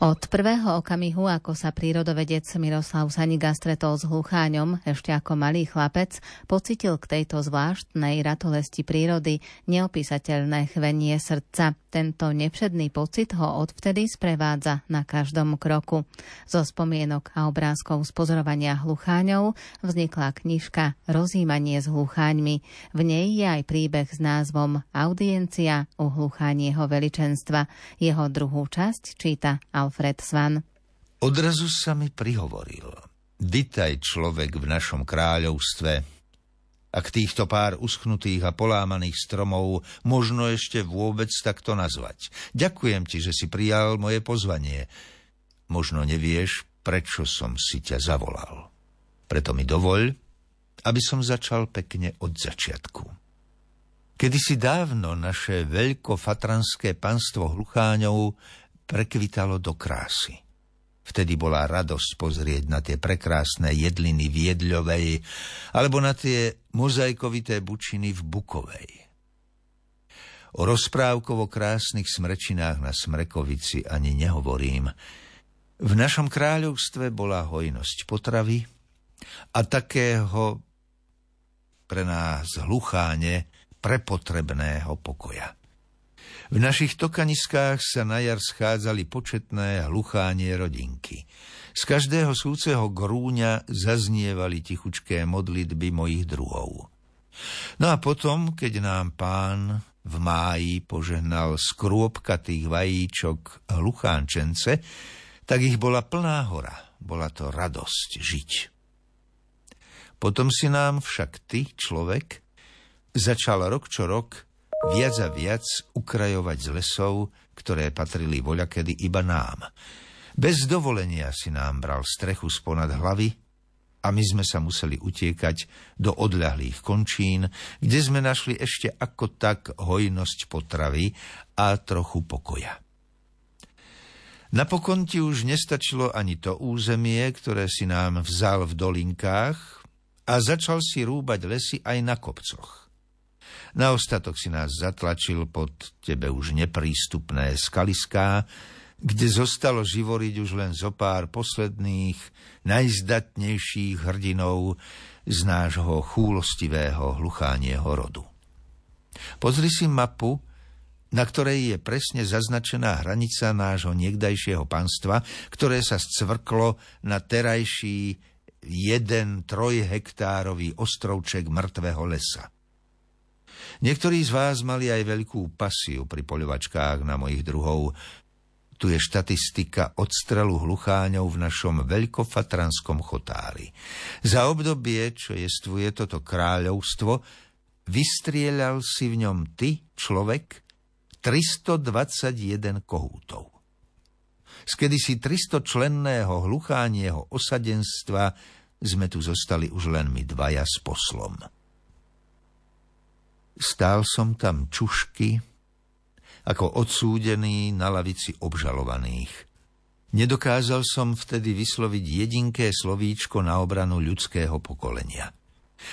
Od prvého okamihu, ako sa prírodovedec Miroslav Saniga stretol s hlucháňom, ešte ako malý chlapec, pocitil k tejto zvláštnej ratolesti prírody neopísateľné chvenie srdca. Tento nepředný pocit ho odvtedy sprevádza na každom kroku. Zo spomienok a obrázkov z pozorovania hlucháňov vznikla knižka Rozímanie s hlucháňmi. V nej je aj príbeh s názvom Audiencia u hluchánieho veličenstva. Jeho druhú časť číta Al Alfred Svan. Odrazu sa mi prihovoril. Vitaj človek v našom kráľovstve. Ak týchto pár uschnutých a polámaných stromov možno ešte vôbec takto nazvať. Ďakujem ti, že si prijal moje pozvanie. Možno nevieš, prečo som si ťa zavolal. Preto mi dovoľ, aby som začal pekne od začiatku. Kedysi dávno naše veľkofatranské panstvo hlucháňov prekvitalo do krásy. Vtedy bola radosť pozrieť na tie prekrásne jedliny v Jedľovej alebo na tie mozaikovité bučiny v Bukovej. O rozprávkovo krásnych smrečinách na Smrekovici ani nehovorím. V našom kráľovstve bola hojnosť potravy a takého pre nás hlucháne prepotrebného pokoja. V našich tokaniskách sa na jar schádzali početné hluchánie rodinky. Z každého súceho grúňa zaznievali tichučké modlitby mojich druhov. No a potom, keď nám pán v máji požehnal z krôpkatých vajíčok hluchánčence, tak ich bola plná hora. Bola to radosť žiť. Potom si nám však ty, človek, začal rok čo rok viac a viac ukrajovať z lesov, ktoré patrili voľakedy iba nám. Bez dovolenia si nám bral strechu sponad hlavy a my sme sa museli utiekať do odľahlých končín, kde sme našli ešte ako tak hojnosť potravy a trochu pokoja. Napokon ti už nestačilo ani to územie, ktoré si nám vzal v dolinkách a začal si rúbať lesy aj na kopcoch. Na ostatok si nás zatlačil pod tebe už neprístupné skaliská, kde zostalo živoriť už len zo pár posledných, najzdatnejších hrdinov z nášho chúlostivého hluchánieho rodu. Pozri si mapu, na ktorej je presne zaznačená hranica nášho niekdajšieho panstva, ktoré sa scvrklo na terajší jeden trojhektárový ostrovček mŕtvého lesa. Niektorí z vás mali aj veľkú pasiu pri poľovačkách na mojich druhov. Tu je štatistika odstrelu hlucháňov v našom veľkofatranskom chotári. Za obdobie, čo jestvuje toto kráľovstvo, vystrieľal si v ňom ty, človek, 321 kohútov. Z kedysi 300 členného hluchánieho osadenstva sme tu zostali už len my dvaja s poslom. Stál som tam čušky, ako odsúdený na lavici obžalovaných. Nedokázal som vtedy vysloviť jedinké slovíčko na obranu ľudského pokolenia.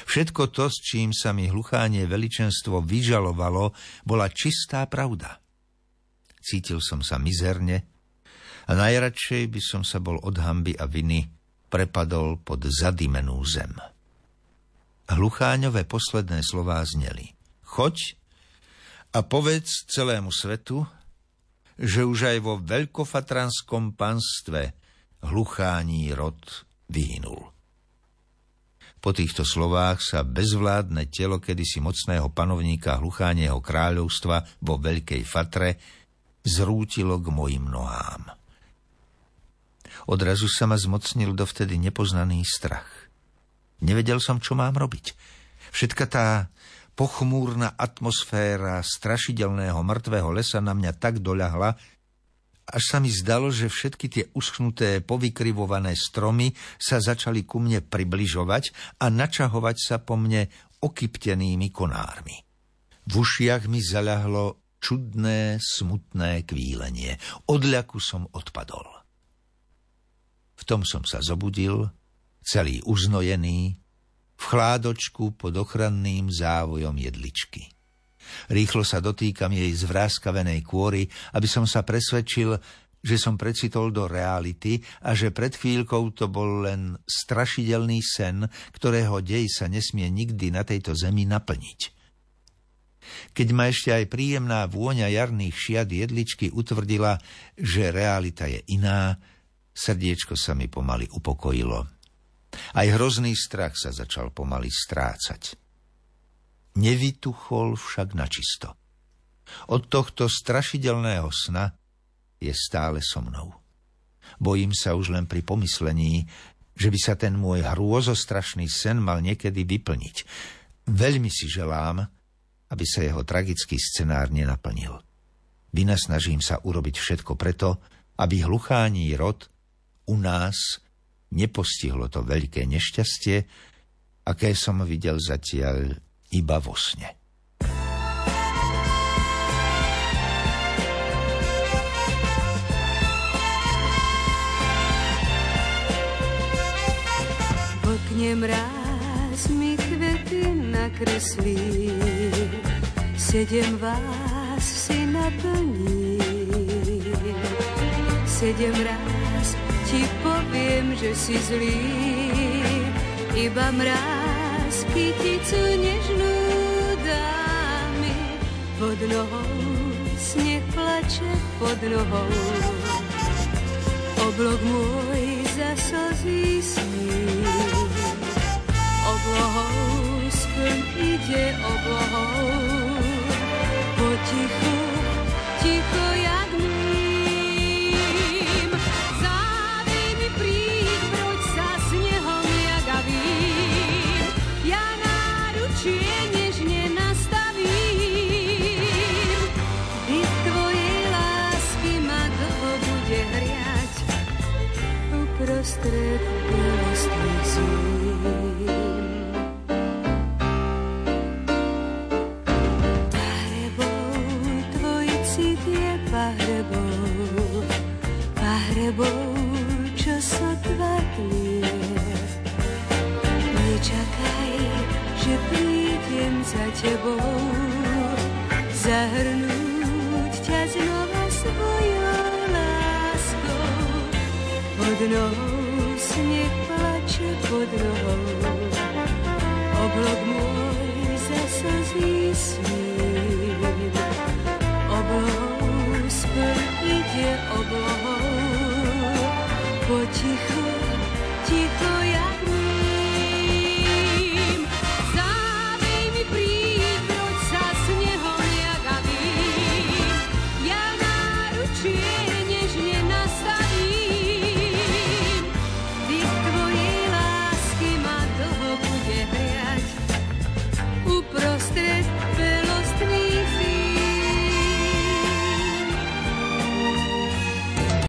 Všetko to, s čím sa mi hluchánie veličenstvo vyžalovalo, bola čistá pravda. Cítil som sa mizerne a najradšej by som sa bol od hamby a viny prepadol pod zadimenú zem. Hlucháňové posledné slová zneli. Choď a povedz celému svetu, že už aj vo veľkofatranskom panstve hluchání rod vyhynul. Po týchto slovách sa bezvládne telo kedysi mocného panovníka hluchánieho kráľovstva vo Veľkej Fatre zrútilo k mojim nohám. Odrazu sa ma zmocnil dovtedy nepoznaný strach. Nevedel som, čo mám robiť. Všetka tá pochmúrna atmosféra strašidelného mŕtvého lesa na mňa tak doľahla, až sa mi zdalo, že všetky tie uschnuté, povykrivované stromy sa začali ku mne približovať a načahovať sa po mne okyptenými konármi. V ušiach mi zaľahlo čudné, smutné kvílenie. Odľaku som odpadol. V tom som sa zobudil, celý uznojený, v chládočku pod ochranným závojom jedličky. Rýchlo sa dotýkam jej zvráskavenej kôry, aby som sa presvedčil, že som precitol do reality a že pred chvíľkou to bol len strašidelný sen, ktorého dej sa nesmie nikdy na tejto zemi naplniť. Keď ma ešte aj príjemná vôňa jarných šiat jedličky utvrdila, že realita je iná, srdiečko sa mi pomaly upokojilo. Aj hrozný strach sa začal pomaly strácať. Nevytuchol však načisto. Od tohto strašidelného sna je stále so mnou. Bojím sa už len pri pomyslení, že by sa ten môj hrôzostrašný sen mal niekedy vyplniť. Veľmi si želám, aby sa jeho tragický scenár nenaplnil. Vynasnažím sa urobiť všetko preto, aby hluchání rod u nás nepostihlo to veľké nešťastie, aké som videl zatiaľ iba vo sne. okne mráz mi kvety nakreslí, sedem vás si naplní. Sedem raz ti poviem, že si zlý, iba mráz kyticu nežnú dámy. Pod nohou sneh plače pod nohou, oblok môj za slzí sní oblohou, splň ide oblohou. tebou, čo so dva tlie. Nečakaj, že prídem za tebou, zahrnúť ťa znova svojou láskou. Pod nohou sneh plače pod nohou, oblok môj za slzí sní. 过几。